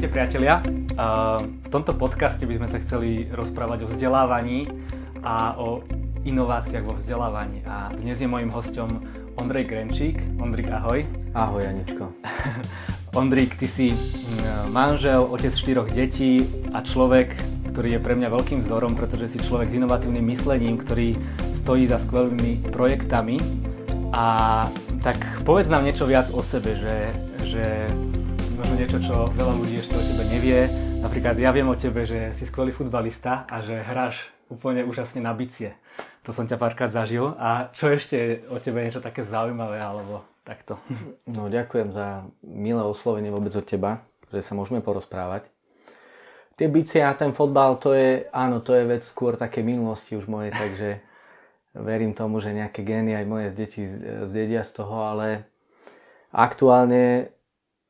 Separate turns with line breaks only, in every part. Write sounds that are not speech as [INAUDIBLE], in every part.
Ahojte priatelia. V tomto podcaste by sme sa chceli rozprávať o vzdelávaní a o inováciách vo vzdelávaní. A dnes je mojim hostom Ondrej Grenčík. Ondrik, ahoj.
Ahoj, Janičko. [LAUGHS]
Ondrik, ty si mm, manžel, otec štyroch detí a človek, ktorý je pre mňa veľkým vzorom, pretože si človek s inovatívnym myslením, ktorý stojí za skvelými projektami. A tak povedz nám niečo viac o sebe, že, že možno niečo, čo veľa ľudí ešte o tebe nevie. Napríklad ja viem o tebe, že si skvelý futbalista a že hráš úplne úžasne na bicie. To som ťa párkrát zažil. A čo ešte o tebe niečo také zaujímavé alebo takto?
No ďakujem za milé oslovenie vôbec od teba, že sa môžeme porozprávať. Tie bicie a ten fotbal, to je, áno, to je vec skôr také minulosti už moje, takže verím tomu, že nejaké gény aj moje deti zdedia z toho, ale aktuálne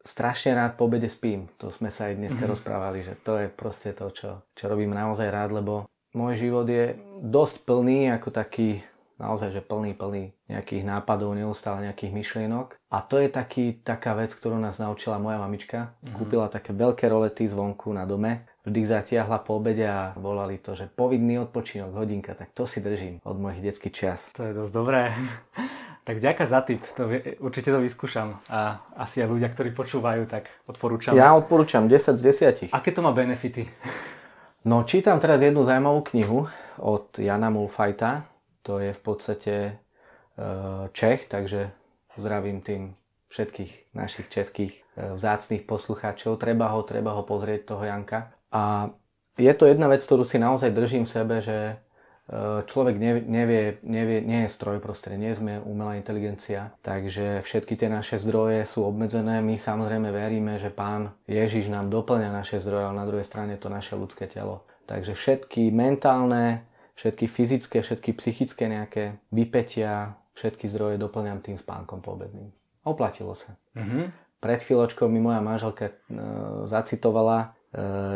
strašne rád po obede spím. To sme sa aj dneska mm-hmm. rozprávali, že to je proste to, čo, čo robím naozaj rád, lebo môj život je dosť plný, ako taký naozaj, že plný, plný nejakých nápadov, neustále nejakých myšlienok. A to je taký, taká vec, ktorú nás naučila moja mamička. Mm-hmm. Kúpila také veľké rolety zvonku na dome, vždy zatiahla po obede a volali to, že povinný odpočinok, hodinka, tak to si držím od mojich detských čias.
To je dosť dobré. Tak ďakujem za tip, to, určite to vyskúšam a asi aj ľudia, ktorí počúvajú, tak odporúčam.
Ja odporúčam 10 z 10.
Aké to má benefity?
No čítam teraz jednu zaujímavú knihu od Jana Mulfajta, to je v podstate e, Čech, takže zdravím tým všetkých našich českých e, vzácných poslucháčov. Treba ho, treba ho pozrieť, toho Janka. A je to jedna vec, ktorú si naozaj držím v sebe, že človek nevie, nevie, nevie, nie je stroj, proste nie sme umelá inteligencia, takže všetky tie naše zdroje sú obmedzené. My samozrejme veríme, že Pán Ježiš nám doplňa naše zdroje, ale na druhej strane to naše ľudské telo. Takže všetky mentálne, všetky fyzické, všetky psychické nejaké vypetia, všetky zdroje doplňam tým spánkom poobedným. Oplatilo sa. Mm-hmm. Pred chvíľočkou mi moja manželka e, zacitovala, e,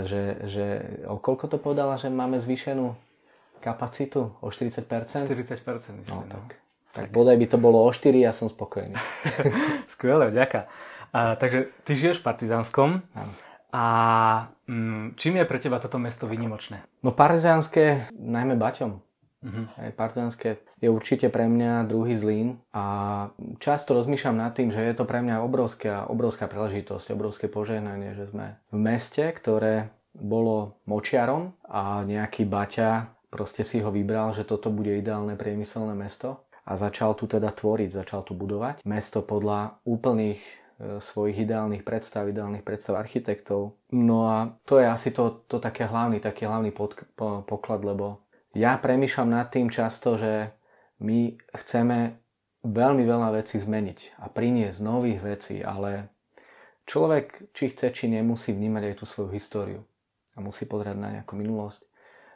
že, že o koľko to povedala, že máme zvýšenú kapacitu o 40%?
40% myslím,
no, tak. Tak bodaj by to bolo o 4 a ja som spokojný. [LAUGHS]
Skvelé, vďaka. A, takže ty žiješ v Partizánskom. Áno. A mm, čím je pre teba toto mesto vynimočné?
No partizánske, najmä Baťom. Uh-huh. Aj partizánske je určite pre mňa druhý zlín a často rozmýšľam nad tým, že je to pre mňa obrovská, obrovská príležitosť, obrovské požehnanie, že sme v meste, ktoré bolo močiarom a nejaký Baťa proste si ho vybral, že toto bude ideálne priemyselné mesto a začal tu teda tvoriť, začal tu budovať. Mesto podľa úplných e, svojich ideálnych predstav, ideálnych predstav architektov. No a to je asi to, to také hlavný, taký hlavný pod, po, poklad, lebo ja premýšľam nad tým často, že my chceme veľmi veľa vecí zmeniť a priniesť nových vecí, ale človek, či chce, či nemusí vnímať aj tú svoju históriu a musí pozerať na nejakú minulosť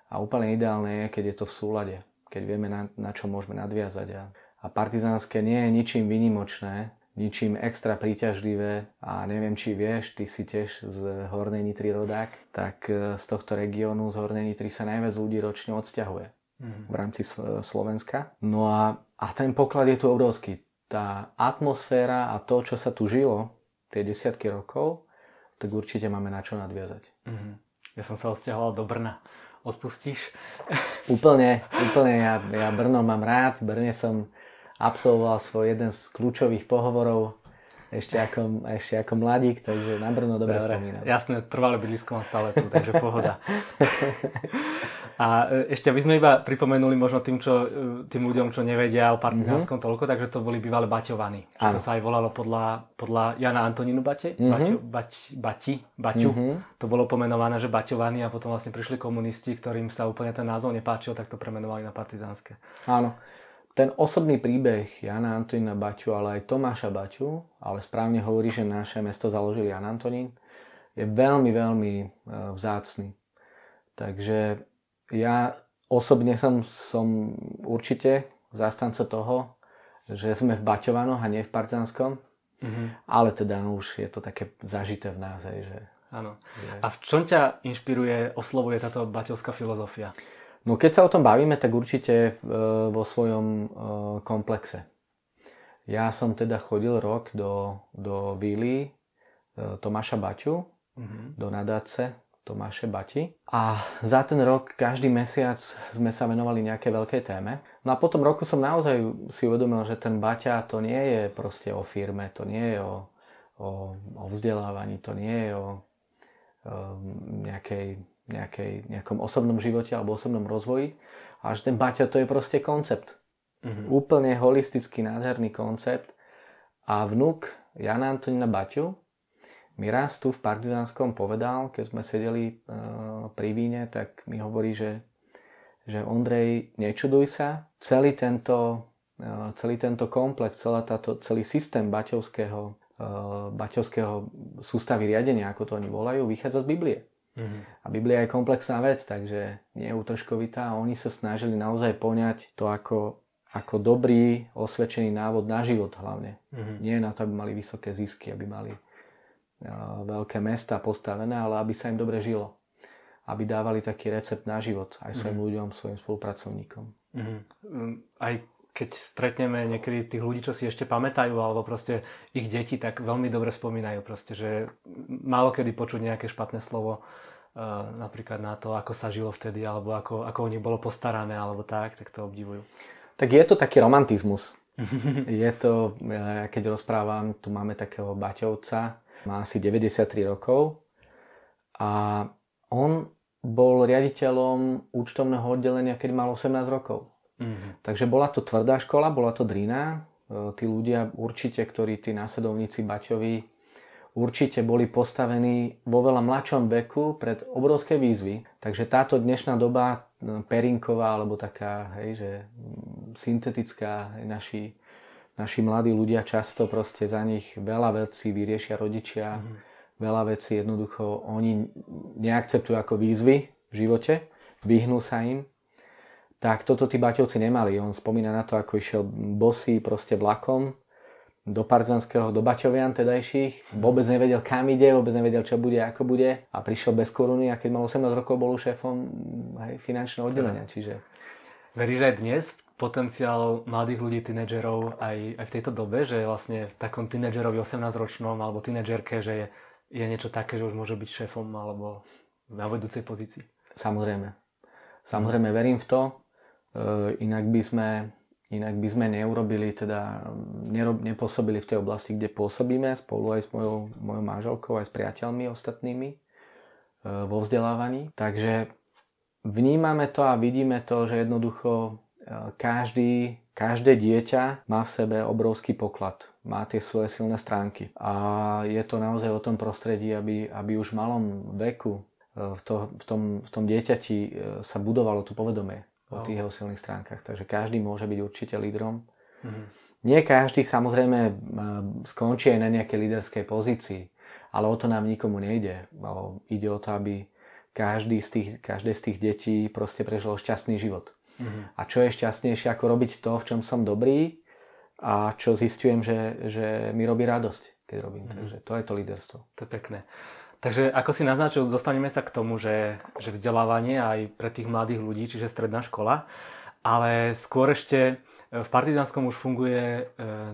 a úplne ideálne je, keď je to v súlade, keď vieme, na, na čo môžeme nadviazať. A, a partizánske nie je ničím vynimočné, ničím extra príťažlivé a neviem, či vieš, ty si tiež z Hornej Nitry rodák, tak e, z tohto regiónu z Hornej Nitry sa najviac ľudí ročne odsťahuje mm. v rámci Slovenska. No a, a ten poklad je tu obrovský. Tá atmosféra a to, čo sa tu žilo tie desiatky rokov, tak určite máme na čo nadviazať. Mm.
Ja som sa odsťahoval do Brna odpustíš? [LAUGHS]
Úplne, úplne. Ja, ja Brno mám rád. V Brne som absolvoval svoj jeden z kľúčových pohovorov ešte ako, ešte ako mladík, takže na Brno dobre, dobre spomínam.
Jasné, trvalé bydlisko mám stále tu, takže pohoda. [LAUGHS] A e, ešte aby sme iba pripomenuli možno tým, čo, e, tým ľuďom, čo nevedia o partizánskom mm-hmm. toľko, takže to boli bývalé Baťovany. To sa aj volalo podľa, podľa Jana Antonínu Bate, mm-hmm. Baťo, Bať, Bati, Baťu. Mm-hmm. To bolo pomenované, že Baťovany a potom vlastne prišli komunisti, ktorým sa úplne ten názov nepáčil, tak to premenovali na partizánske.
Áno ten osobný príbeh Jana Antonína Baťu, ale aj Tomáša Baťu, ale správne hovorí, že naše mesto založil Jan Antonín, je veľmi, veľmi e, vzácný. Takže ja osobne som, som určite zastanca toho, že sme v Baťovanoch a nie v Partzanskom, mm-hmm. ale teda no, už je to také zažité v nás. Aj, že,
Áno. Že... A v čom ťa inšpiruje, oslovuje táto baťovská filozofia?
No keď sa o tom bavíme, tak určite e, vo svojom e, komplexe. Ja som teda chodil rok do, do Víly e, Tomáša Baťu, mm-hmm. do nadáce Tomáše Bati. A za ten rok každý mesiac sme sa venovali nejaké veľkej téme. No a potom roku som naozaj si uvedomil, že ten Baťa to nie je proste o firme, to nie je o, o, o vzdelávaní, to nie je o, o nejakej, nejakej, nejakom osobnom živote alebo osobnom rozvoji. A že ten Baťa to je proste koncept. Mm-hmm. Úplne holistický, nádherný koncept. A vnúk Jana Antonina Baťu mi raz tu v Partizánskom povedal, keď sme sedeli uh, pri víne, tak mi hovorí, že, že Ondrej, nečuduj sa, celý tento, uh, celý tento komplex, celá táto, celý systém baťovského, uh, baťovského sústavy riadenia, ako to oni volajú, vychádza z Biblie. Mm-hmm. A Biblia je komplexná vec, takže nie je útržkovitá a oni sa snažili naozaj poňať to ako, ako dobrý, osvedčený návod na život hlavne. Mm-hmm. Nie na to, aby mali vysoké zisky, aby mali veľké mesta postavené, ale aby sa im dobre žilo. Aby dávali taký recept na život aj svojim mm. ľuďom, svojim spolupracovníkom.
Mm. Aj keď stretneme niekedy tých ľudí, čo si ešte pamätajú, alebo proste ich deti, tak veľmi dobre spomínajú proste, že málo kedy počuť nejaké špatné slovo uh, napríklad na to, ako sa žilo vtedy, alebo ako, ako o nich bolo postarané, alebo tak, tak to obdivujú.
Tak je to taký romantizmus. [LAUGHS] je to, ja keď rozprávam, tu máme takého Baťovca, má asi 93 rokov a on bol riaditeľom účtovného oddelenia, keď mal 18 rokov. Mm-hmm. Takže bola to tvrdá škola, bola to drina. E, tí ľudia určite, ktorí tí následovníci Baťovi určite boli postavení vo veľa mladšom veku pred obrovské výzvy. Takže táto dnešná doba e, Perinková, alebo taká, hej, že syntetická, naši naši mladí ľudia často proste za nich veľa vecí vyriešia rodičia, mm. veľa vecí jednoducho oni neakceptujú ako výzvy v živote, vyhnú sa im. Tak toto tí Baťovci nemali. On spomína na to, ako išiel bosý proste vlakom do Partizanského, do Baťovian tedajších. Mhm. Vôbec nevedel, kam ide, vôbec nevedel, čo bude, ako bude. A prišiel bez koruny a keď mal 18 rokov, bol šéfom hej, finančného oddelenia. Čiže...
Veríš aj dnes potenciál mladých ľudí, tínedžerov aj, aj v tejto dobe, že vlastne v takom tínedžerovi 18-ročnom alebo tínedžerke, že je, je niečo také, že už môže byť šéfom alebo na vedúcej pozícii?
Samozrejme. Samozrejme, verím v to. E, inak by sme, inak by sme neurobili, teda nerob, nepôsobili v tej oblasti, kde pôsobíme, spolu aj s mojou, mojou manželkou, aj s priateľmi ostatnými e, vo vzdelávaní. Takže vnímame to a vidíme to, že jednoducho každý, každé dieťa má v sebe obrovský poklad, má tie svoje silné stránky. A je to naozaj o tom prostredí, aby, aby už v malom veku e, v, to, v, tom, v tom dieťati e, sa budovalo to povedomie o tých jeho silných stránkach. Takže každý môže byť určite lídrom. Mm-hmm. Nie každý samozrejme e, skončí aj na nejakej líderskej pozícii, ale o to nám nikomu nejde. Ide o to, aby každý z tých, každé z tých detí proste prežil šťastný život. Uh-huh. A čo je šťastnejšie ako robiť to, v čom som dobrý a čo zistujem, že, že mi robí radosť, keď robím. Uh-huh. Takže to je to líderstvo.
To je pekné. Takže ako si naznačil, dostaneme sa k tomu, že, že vzdelávanie aj pre tých mladých ľudí, čiže stredná škola, ale skôr ešte e, v Partizánskom už funguje e,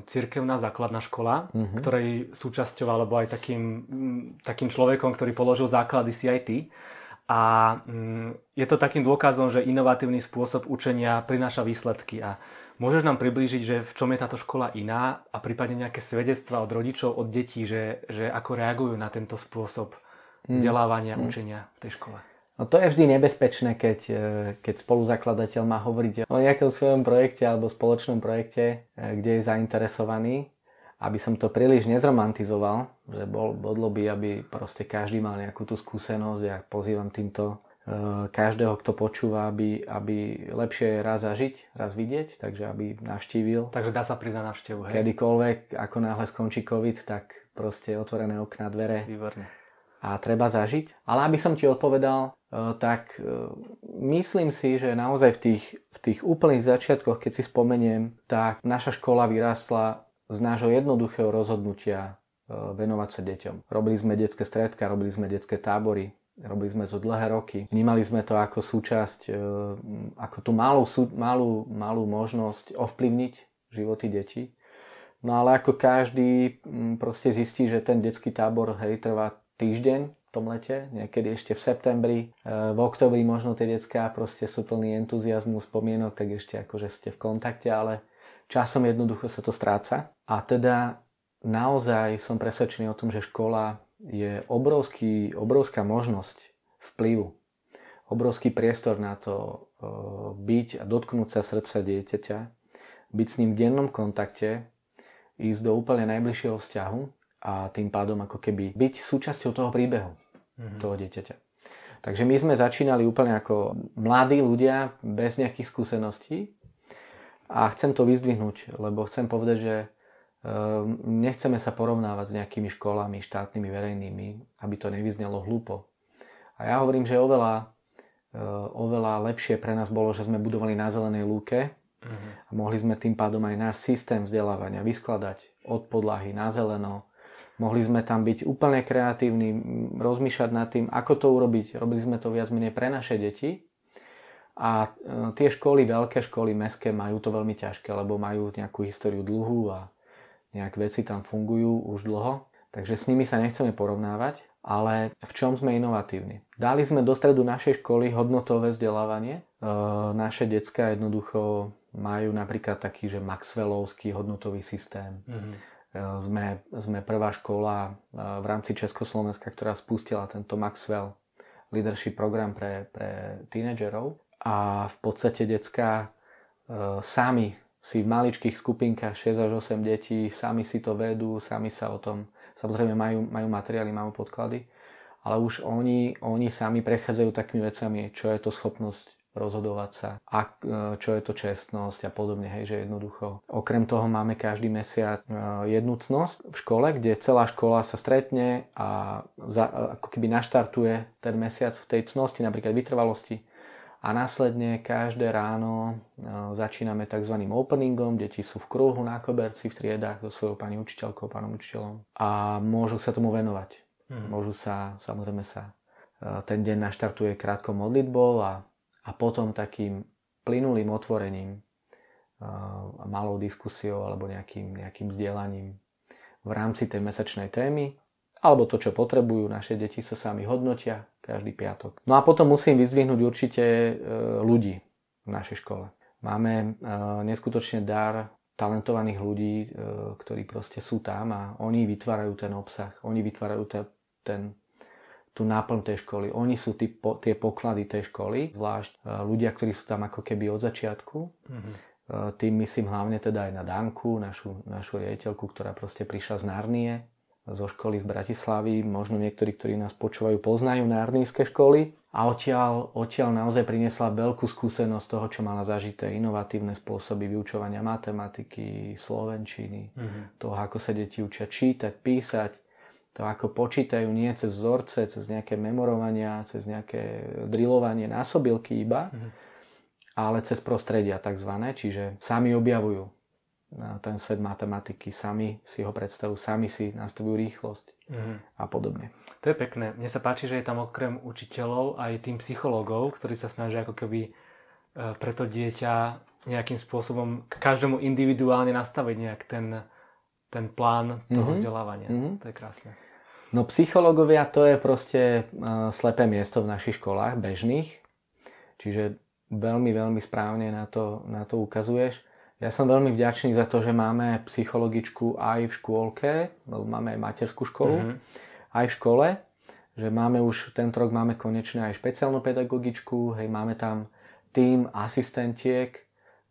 cirkevná základná škola, uh-huh. ktorej súčasťou alebo aj takým, takým človekom, ktorý položil základy CIT. A mm, je to takým dôkazom, že inovatívny spôsob učenia prináša výsledky. A môžeš nám priblížiť, že v čom je táto škola iná a prípadne nejaké svedectva od rodičov, od detí, že, že ako reagujú na tento spôsob mm. vzdelávania, mm. učenia v tej škole?
No to je vždy nebezpečné, keď, e, keď spoluzakladateľ má hovoriť o nejakom svojom projekte alebo spoločnom projekte, e, kde je zainteresovaný aby som to príliš nezromantizoval, že bol, bodlo by, aby proste každý mal nejakú tú skúsenosť. Ja pozývam týmto e, každého, kto počúva, aby, aby lepšie je raz zažiť, raz vidieť, takže aby navštívil.
Takže dá sa prísť na návštevu,
hej? Kedykoľvek, ako náhle skončí COVID, tak proste otvorené okná, dvere.
Výborne.
A treba zažiť. Ale aby som ti odpovedal, e, tak e, myslím si, že naozaj v tých, v tých úplných začiatkoch, keď si spomeniem, tak naša škola vyrástla z nášho jednoduchého rozhodnutia e, venovať sa deťom. Robili sme detské stredka, robili sme detské tábory, robili sme to dlhé roky. Vnímali sme to ako súčasť, e, ako tú malú, malú, malú možnosť ovplyvniť životy detí. No ale ako každý proste zistí, že ten detský tábor hej, trvá týždeň tom lete, niekedy ešte v septembri, e, v oktobri možno tie decká proste sú plný entuziasmu, spomienok, tak ešte akože ste v kontakte, ale časom jednoducho sa to stráca. A teda naozaj som presvedčený o tom, že škola je obrovský, obrovská možnosť vplyvu, obrovský priestor na to e, byť a dotknúť sa srdca dieťaťa, byť s ním v dennom kontakte, ísť do úplne najbližšieho vzťahu a tým pádom ako keby byť súčasťou toho príbehu mm-hmm. toho dieťaťa. Takže my sme začínali úplne ako mladí ľudia bez nejakých skúseností a chcem to vyzdvihnúť, lebo chcem povedať, že nechceme sa porovnávať s nejakými školami štátnymi, verejnými, aby to nevyznelo hlúpo. A ja hovorím, že oveľa, ehm, oveľa lepšie pre nás bolo, že sme budovali na zelenej lúke uh-huh. a mohli sme tým pádom aj náš systém vzdelávania vyskladať od podlahy na zeleno, Mohli sme tam byť úplne kreatívni, rozmýšľať nad tým, ako to urobiť. Robili sme to viac menej pre naše deti. A e, tie školy, veľké školy, mestské, majú to veľmi ťažké, lebo majú nejakú históriu dlhú a nejak veci tam fungujú už dlho. Takže s nimi sa nechceme porovnávať, ale v čom sme inovatívni? Dali sme do stredu našej školy hodnotové vzdelávanie. E, naše decka jednoducho majú napríklad taký, že Maxwellovský hodnotový systém. Mm-hmm sme, sme prvá škola v rámci Československa, ktorá spustila tento Maxwell Leadership program pre, pre tínedžerov a v podstate decka e, sami si v maličkých skupinkách 6 až 8 detí, sami si to vedú, sami sa o tom, samozrejme majú, majú materiály, majú podklady, ale už oni, oni sami prechádzajú takými vecami, čo je to schopnosť rozhodovať sa, e, čo je to čestnosť a podobne, hej, že jednoducho. Okrem toho máme každý mesiac e, jednu cnosť v škole, kde celá škola sa stretne a za, ako keby naštartuje ten mesiac v tej cnosti, napríklad vytrvalosti. A následne každé ráno e, začíname tzv. openingom, deti sú v kruhu na koberci v triedách so svojou pani učiteľkou, pánom učiteľom a môžu sa tomu venovať. Hmm. Môžu sa, samozrejme sa, ten deň naštartuje krátkou modlitbou a a potom takým plynulým otvorením a malou diskusiou alebo nejakým, nejakým vzdielaním v rámci tej mesačnej témy alebo to, čo potrebujú. Naše deti sa sami hodnotia každý piatok. No a potom musím vyzdvihnúť určite e, ľudí v našej škole. Máme e, neskutočne dar talentovaných ľudí, e, ktorí proste sú tam a oni vytvárajú ten obsah, oni vytvárajú ten, tú náplň tej školy. Oni sú tí, po, tie poklady tej školy, zvlášť ľudia, ktorí sú tam ako keby od začiatku. Mm-hmm. Tým myslím hlavne teda aj na Danku, našu, našu riaditeľku, ktorá proste prišla z Narnie, zo školy z Bratislavy. Možno niektorí, ktorí nás počúvajú, poznajú narníjske školy. A odtiaľ, odtiaľ naozaj priniesla veľkú skúsenosť toho, čo mala zažité, inovatívne spôsoby vyučovania matematiky, slovenčiny, mm-hmm. toho, ako sa deti učia čítať, písať, to ako počítajú nie cez vzorce, cez nejaké memorovania, cez nejaké drillovanie násobilky iba, mm-hmm. ale cez prostredia tzv. Čiže sami objavujú ten svet matematiky, sami si ho predstavujú, sami si nastavujú rýchlosť mm-hmm. a podobne.
To je pekné. Mne sa páči, že je tam okrem učiteľov aj tým psychológov, ktorí sa snažia ako keby e, pre to dieťa nejakým spôsobom každému individuálne nastaviť nejak ten, ten plán toho mm-hmm. vzdelávania. Mm-hmm. To je krásne.
No psychológovia to je proste uh, slepé miesto v našich školách, bežných. Čiže veľmi, veľmi správne na to, na to ukazuješ. Ja som veľmi vďačný za to, že máme psychologičku aj v škôlke, lebo máme aj materskú školu, mm-hmm. aj v škole, že máme už, tento rok máme konečne aj špeciálnu pedagogičku, hej, máme tam tým asistentiek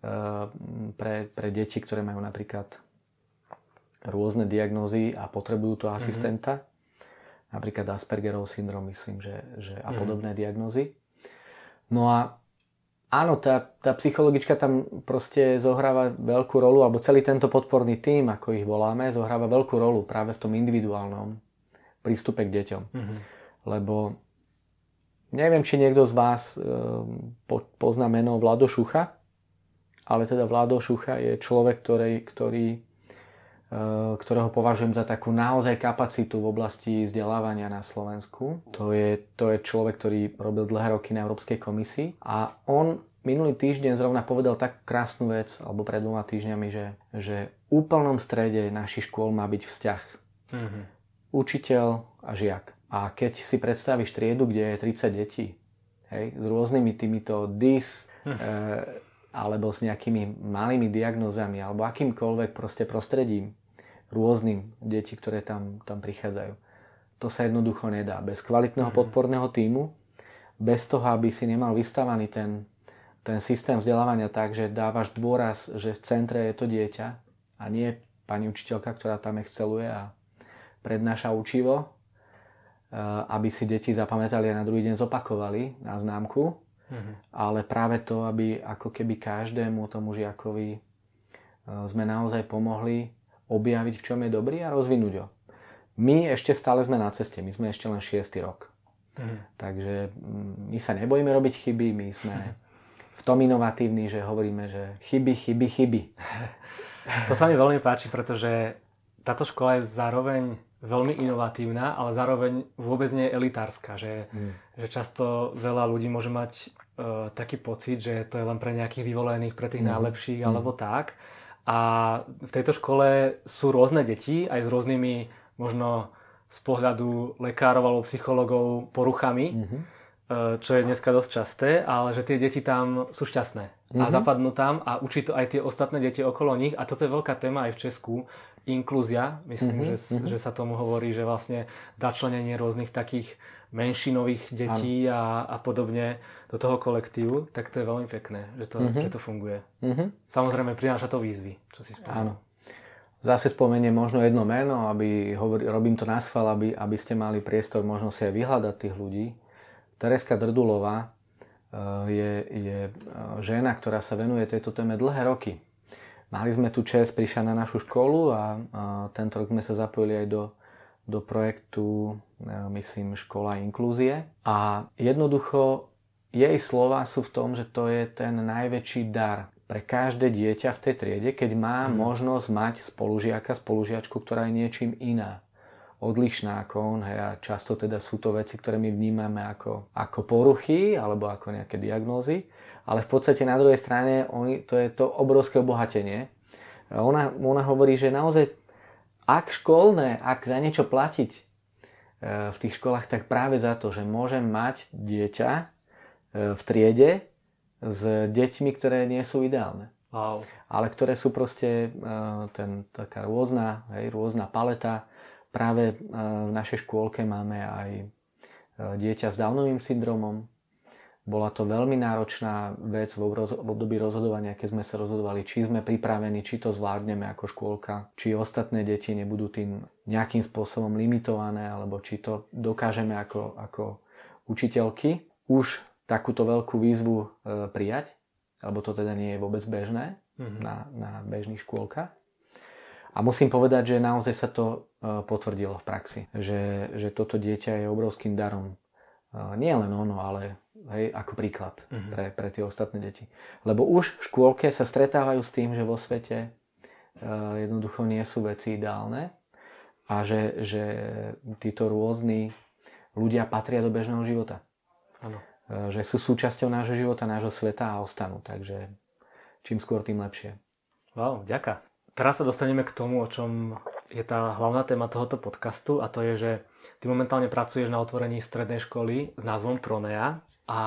uh, pre, pre deti, ktoré majú napríklad rôzne diagnózy a potrebujú to mhm. asistenta. Mm-hmm napríklad Aspergerov syndrom, myslím, že, že a mhm. podobné mm. diagnozy. No a áno, tá, tá psychologička tam proste zohráva veľkú rolu, alebo celý tento podporný tým, ako ich voláme, zohráva veľkú rolu práve v tom individuálnom prístupe k deťom. Mm-hmm. Lebo neviem, či niekto z vás e, po, pozná meno Vlado Šucha, ale teda Vlado Šucha je človek, ktorý, ktorý ktorého považujem za takú naozaj kapacitu v oblasti vzdelávania na Slovensku. To je, to je človek, ktorý robil dlhé roky na Európskej komisii a on minulý týždeň zrovna povedal tak krásnu vec, alebo pred dvoma týždňami, že, že v úplnom strede našich škôl má byť vzťah. Mm-hmm. Učiteľ a žiak. A A keď si predstavíš triedu, kde je 30 detí, hej, s rôznymi týmito dis, hm. e, alebo s nejakými malými diagnózami, alebo akýmkoľvek proste prostredím rôznym detí, ktoré tam, tam prichádzajú. To sa jednoducho nedá. Bez kvalitného hm. podporného týmu, bez toho, aby si nemal vystavaný ten, ten systém vzdelávania tak, že dávaš dôraz, že v centre je to dieťa a nie pani učiteľka, ktorá tam exceluje a prednáša učivo, Eh, aby si deti zapamätali a na druhý deň zopakovali na známku, mm-hmm. ale práve to, aby ako keby každému tomu žiakovi eh, sme naozaj pomohli objaviť, v čom je dobrý a rozvinúť ho. My ešte stále sme na ceste, my sme ešte len 6. rok. Mm-hmm. Takže mm, my sa nebojíme robiť chyby, my sme v tom inovatívni, že hovoríme, že chyby, chyby, chyby. [LAUGHS]
To sa mi veľmi páči, pretože táto škola je zároveň veľmi inovatívna, ale zároveň vôbec nie je elitárska. Že, mm. že často veľa ľudí môže mať uh, taký pocit, že to je len pre nejakých vyvolených, pre tých mm. najlepších mm. alebo tak. A v tejto škole sú rôzne deti aj s rôznymi možno z pohľadu lekárov alebo psychologov poruchami, mm-hmm. čo je dneska dosť časté, ale že tie deti tam sú šťastné mm-hmm. a mhm. zapadnú tam a učí to aj tie ostatné deti okolo nich a toto je veľká téma aj v Česku, inklúzia, myslím, mm-hmm, že, mm-hmm. že sa tomu hovorí, že vlastne začlenenie rôznych takých menšinových detí a, a podobne do toho kolektívu, tak to je veľmi pekné, že to, mm-hmm. že to funguje. Mm-hmm. Samozrejme, prináša to výzvy, čo si spomínal. Áno.
Zase spomeniem možno jedno meno, aby hovorí, robím to na schvál, aby, aby ste mali priestor možno si aj vyhľadať tých ľudí. Tereska Drdulová eh, je, je eh, žena, ktorá sa venuje tejto téme dlhé roky Mali sme tu čest, prišla na našu školu a, a tento rok sme sa zapojili aj do, do projektu, e, myslím, Škola inklúzie. A jednoducho jej slova sú v tom, že to je ten najväčší dar pre každé dieťa v tej triede, keď má hmm. možnosť mať spolužiaka, spolužiačku, ktorá je niečím iná odlišná ako on. Hej, a často teda sú to veci, ktoré my vnímame ako, ako poruchy alebo ako nejaké diagnózy ale v podstate na druhej strane oni, to je to obrovské obohatenie. Ona, ona hovorí, že naozaj ak školné, ak za niečo platiť e, v tých školách, tak práve za to, že môžem mať dieťa e, v triede s deťmi, ktoré nie sú ideálne. Wow. Ale ktoré sú proste e, ten, taká rôzna, hej, rôzna paleta. Práve v našej škôlke máme aj dieťa s Downovým syndromom, bola to veľmi náročná vec v období rozhodovania, keď sme sa rozhodovali, či sme pripravení, či to zvládneme ako škôlka, či ostatné deti nebudú tým nejakým spôsobom limitované, alebo či to dokážeme ako, ako učiteľky už takúto veľkú výzvu e, prijať, alebo to teda nie je vôbec bežné mm-hmm. na, na bežných škôlkach. A musím povedať, že naozaj sa to e, potvrdilo v praxi, že, že toto dieťa je obrovským darom. E, nie len ono, ale hej, ako príklad uh-huh. pre, pre tie ostatné deti. Lebo už v škôlke sa stretávajú s tým, že vo svete uh, jednoducho nie sú veci ideálne a že, že títo rôzni ľudia patria do bežného života. Ano. Uh, že sú súčasťou nášho života, nášho sveta a ostanú. Takže čím skôr, tým lepšie.
Wow, ďaká. Teraz sa dostaneme k tomu, o čom je tá hlavná téma tohoto podcastu a to je, že ty momentálne pracuješ na otvorení strednej školy s názvom Pronea a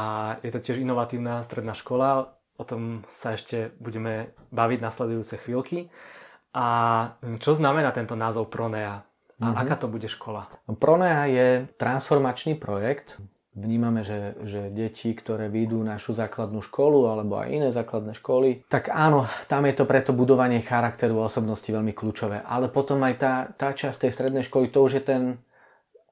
je to tiež inovatívna stredná škola, o tom sa ešte budeme baviť nasledujúce chvíľky. A čo znamená tento názov Pronea? A mm-hmm. aká to bude škola?
Pronea je transformačný projekt. Vnímame, že, že deti, ktoré výjdu našu základnú školu alebo aj iné základné školy, tak áno, tam je to preto budovanie charakteru a osobnosti veľmi kľúčové. Ale potom aj tá, tá časť tej strednej školy, to už je ten,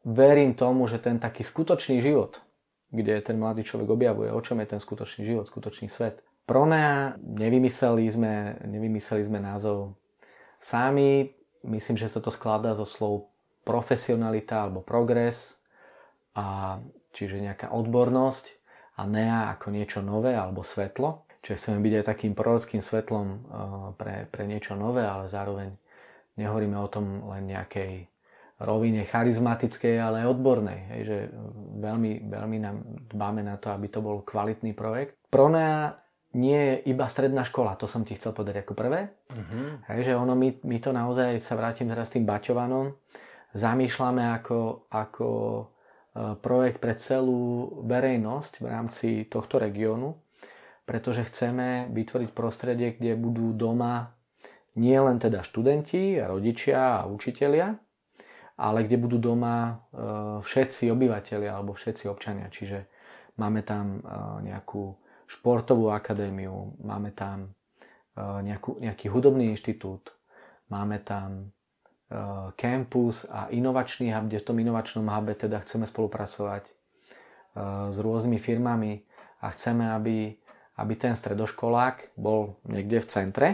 verím tomu, že ten taký skutočný život, kde ten mladý človek objavuje, o čom je ten skutočný život, skutočný svet. Pronea nevymysleli sme, nevymysleli sme názov sami, myslím, že sa to skladá zo slov profesionalita alebo progres, a, čiže nejaká odbornosť a nea ako niečo nové alebo svetlo. Čiže chceme byť aj takým prorockým svetlom pre, pre niečo nové, ale zároveň nehovoríme o tom len nejakej rovine charizmatickej, ale aj odbornej. Hej, že veľmi, veľmi nám dbáme na to, aby to bol kvalitný projekt. Pronea nie je iba stredná škola, to som ti chcel povedať ako prvé. Uh-huh. Hej, že ono, my, my to naozaj, sa vrátim teraz tým Baťovanom, zamýšľame ako, ako projekt pre celú verejnosť v rámci tohto regiónu, pretože chceme vytvoriť prostredie, kde budú doma nie len teda študenti a rodičia a učitelia, ale kde budú doma všetci obyvateľia alebo všetci občania. Čiže máme tam nejakú športovú akadémiu, máme tam nejakú, nejaký hudobný inštitút, máme tam campus a inovačný hub, kde v tom inovačnom hube teda chceme spolupracovať s rôznymi firmami a chceme, aby, aby ten stredoškolák bol niekde v centre,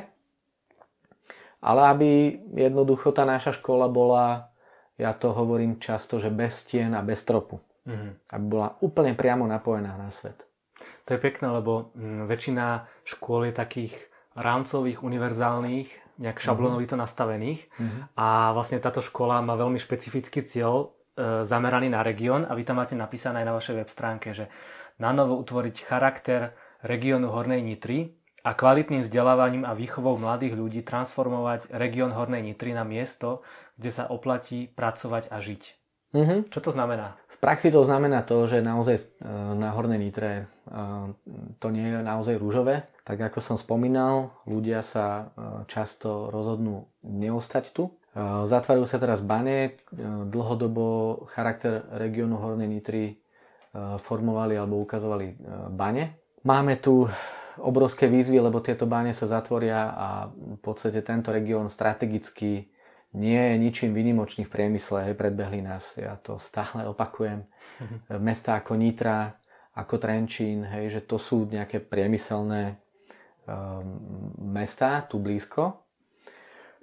ale aby jednoducho tá naša škola bola, ja to hovorím často, že bez stien a bez stropu. Mm-hmm. Aby bola úplne priamo napojená na svet.
To je pekné, lebo mm, väčšina škôl je takých rámcových, univerzálnych, nejak mhm. šablonovito mm-hmm. nastavených mm-hmm. a vlastne táto škola má veľmi špecifický cieľ e, zameraný na región a vy tam máte napísané aj na vašej web stránke, že na novo utvoriť charakter regiónu Hornej Nitry a kvalitným vzdelávaním a výchovou mladých ľudí transformovať región Hornej Nitry na miesto, kde sa oplatí pracovať a žiť. Mm-hmm. Čo to znamená?
praxi to znamená to, že naozaj e, na Hornej Nitre e, to nie je naozaj rúžové. Tak ako som spomínal, ľudia sa e, často rozhodnú neostať tu. Zatvárajú sa teraz bane, dlhodobo charakter regiónu Hornej Nitry formovali alebo ukazovali bane. Máme tu obrovské výzvy, lebo tieto báne sa zatvoria a v podstate tento región strategicky nie je ničím vynimočný v priemysle, hej, predbehli nás, ja to stále opakujem. Mm-hmm. Mesta ako Nitra, ako Trenčín, hej, že to sú nejaké priemyselné mesta tu blízko.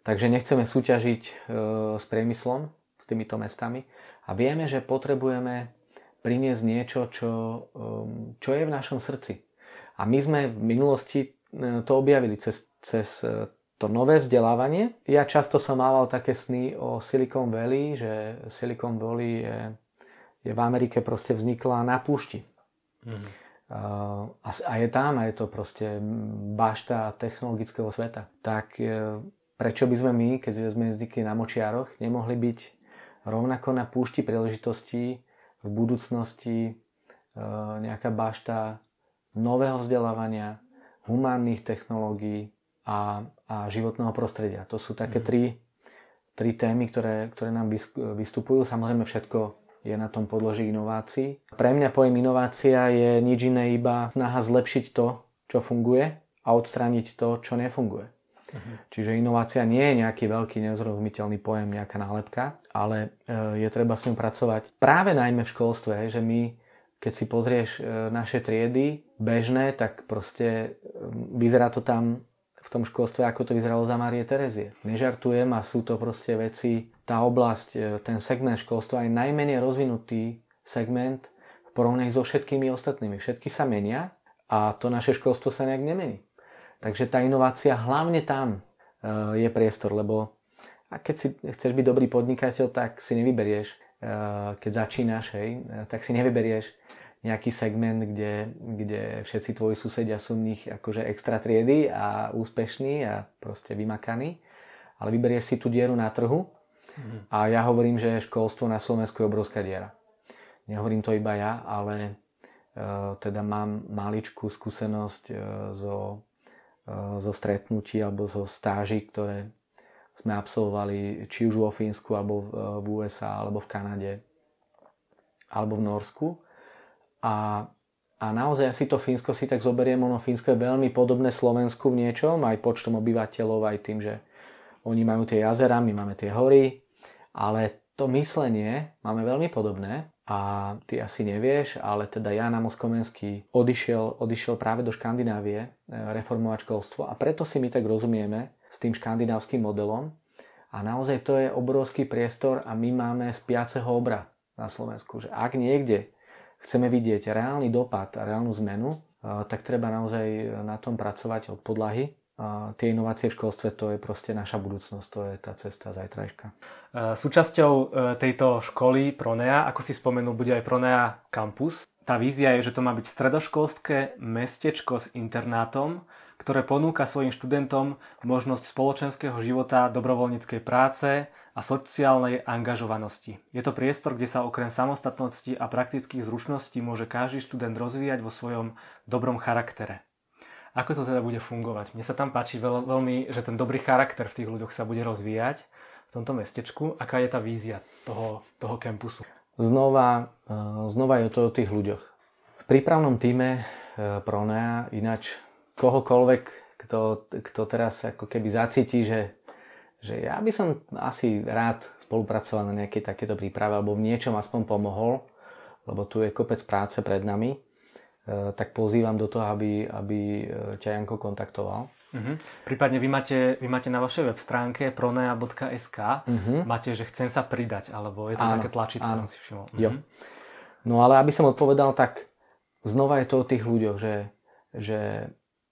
Takže nechceme súťažiť uh, s priemyslom, s týmito mestami. A vieme, že potrebujeme priniesť niečo, čo, um, čo je v našom srdci. A my sme v minulosti uh, to objavili cez, cez uh, to nové vzdelávanie. Ja často som mával také sny o Silicon Valley, že Silicon Valley je, je v Amerike proste vznikla na púšti. Mm-hmm. A, a je tam a je to proste bašta technologického sveta. Tak e, prečo by sme my, keď sme zvykli na močiaroch, nemohli byť rovnako na púšti príležitostí v budúcnosti e, nejaká bašta nového vzdelávania, humánnych technológií, a, a životného prostredia. To sú také mhm. tri, tri témy, ktoré, ktoré nám vystupujú. Samozrejme všetko je na tom podloží inovácií. Pre mňa pojem inovácia je nič iné iba snaha zlepšiť to, čo funguje a odstrániť to, čo nefunguje. Uh-huh. Čiže inovácia nie je nejaký veľký nezrozumiteľný pojem, nejaká nálepka, ale e, je treba s ňou pracovať. Práve najmä v školstve, že my, keď si pozrieš e, naše triedy bežné, tak proste e, vyzerá to tam v tom školstve, ako to vyzeralo za Marie Terezie. Nežartujem a sú to proste veci, tá oblasť, e, ten segment školstva je najmenej rozvinutý segment v porovnaní so všetkými ostatnými. Všetky sa menia a to naše školstvo sa nejak nemení. Takže tá inovácia hlavne tam e, je priestor, lebo a keď si chceš byť dobrý podnikateľ, tak si nevyberieš, e, keď začínaš, hej, tak si nevyberieš nejaký segment, kde, kde všetci tvoji susedia sú v nich akože extra triedy a úspešní a proste vymakaní, ale vyberieš si tú dieru na trhu a ja hovorím, že školstvo na Slovensku je obrovská diera. Nehovorím to iba ja, ale uh, teda mám maličkú skúsenosť uh, zo, uh, zo stretnutí alebo zo stáží, ktoré sme absolvovali či už vo Fínsku, alebo v, v USA, alebo v Kanade, alebo v Norsku a, a naozaj asi to Fínsko si tak zoberiem, ono Fínsko je veľmi podobné Slovensku v niečom, aj počtom obyvateľov, aj tým, že oni majú tie jazera, my máme tie hory, ale to myslenie máme veľmi podobné a ty asi nevieš, ale teda Jan Amos Komenský odišiel, odišiel práve do Škandinávie e, reformovať školstvo a preto si my tak rozumieme s tým škandinávským modelom a naozaj to je obrovský priestor a my máme spiaceho obra na Slovensku, že ak niekde chceme vidieť reálny dopad a reálnu zmenu, tak treba naozaj na tom pracovať od podlahy. Tie inovácie v školstve to je proste naša budúcnosť, to je tá cesta zajtrajška.
Súčasťou e, tejto školy Pronea, ako si spomenul, bude aj Pronea Campus. Tá vízia je, že to má byť stredoškolské mestečko s internátom, ktoré ponúka svojim študentom možnosť spoločenského života, dobrovoľníckej práce a sociálnej angažovanosti. Je to priestor, kde sa okrem samostatnosti a praktických zručností môže každý študent rozvíjať vo svojom dobrom charaktere. Ako to teda bude fungovať? Mne sa tam páči veľ, veľmi, že ten dobrý charakter v tých ľuďoch sa bude rozvíjať v tomto mestečku. Aká je tá vízia toho, toho campusu?
Znova, e, znova je to o tých ľuďoch. V prípravnom týme e, Pronea ináč kohokoľvek, kto, kto teraz ako keby zacíti, že že ja by som asi rád spolupracoval na nejakej takéto príprave alebo v niečom aspoň pomohol, lebo tu je kopec práce pred nami, e, tak pozývam do toho, aby, aby ťa Janko kontaktoval.
Uh-huh. Prípadne vy máte, vy máte na vašej web stránke pronea.sk uh-huh. Mhm. máte, že chcem sa pridať, alebo je to áno, také tlačítko, som si všimol. Uh-huh. Jo.
No ale aby som odpovedal, tak znova je to o tých ľuďoch, že, že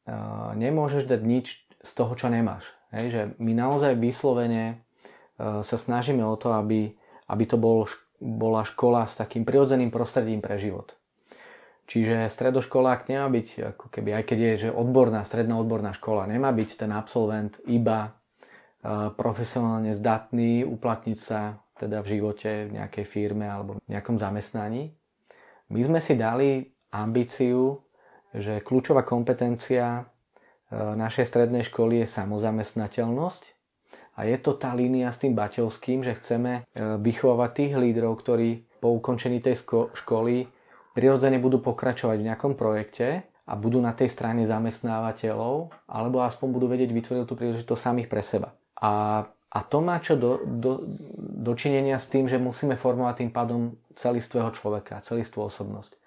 uh, nemôžeš dať nič z toho, čo nemáš. Hej, že my naozaj vyslovene uh, sa snažíme o to, aby, aby to bol, bola škola s takým prirodzeným prostredím pre život. Čiže stredoškolák nemá byť, ako keby, aj keď je že odborná, stredná odborná škola, nemá byť ten absolvent iba uh, profesionálne zdatný, uplatniť sa teda v živote v nejakej firme alebo v nejakom zamestnaní. My sme si dali ambíciu, že kľúčová kompetencia E, našej strednej školy je samozamestnateľnosť. A je to tá línia s tým baťovským, že chceme e, vychovávať tých lídrov, ktorí po ukončení tej školy prirodzene budú pokračovať v nejakom projekte a budú na tej strane zamestnávateľov, alebo aspoň budú vedieť vytvoriť tú príležitosť samých pre seba. A, a to má čo do, do, dočinenia s tým, že musíme formovať tým pádom celistvého človeka, celistvú osobnosť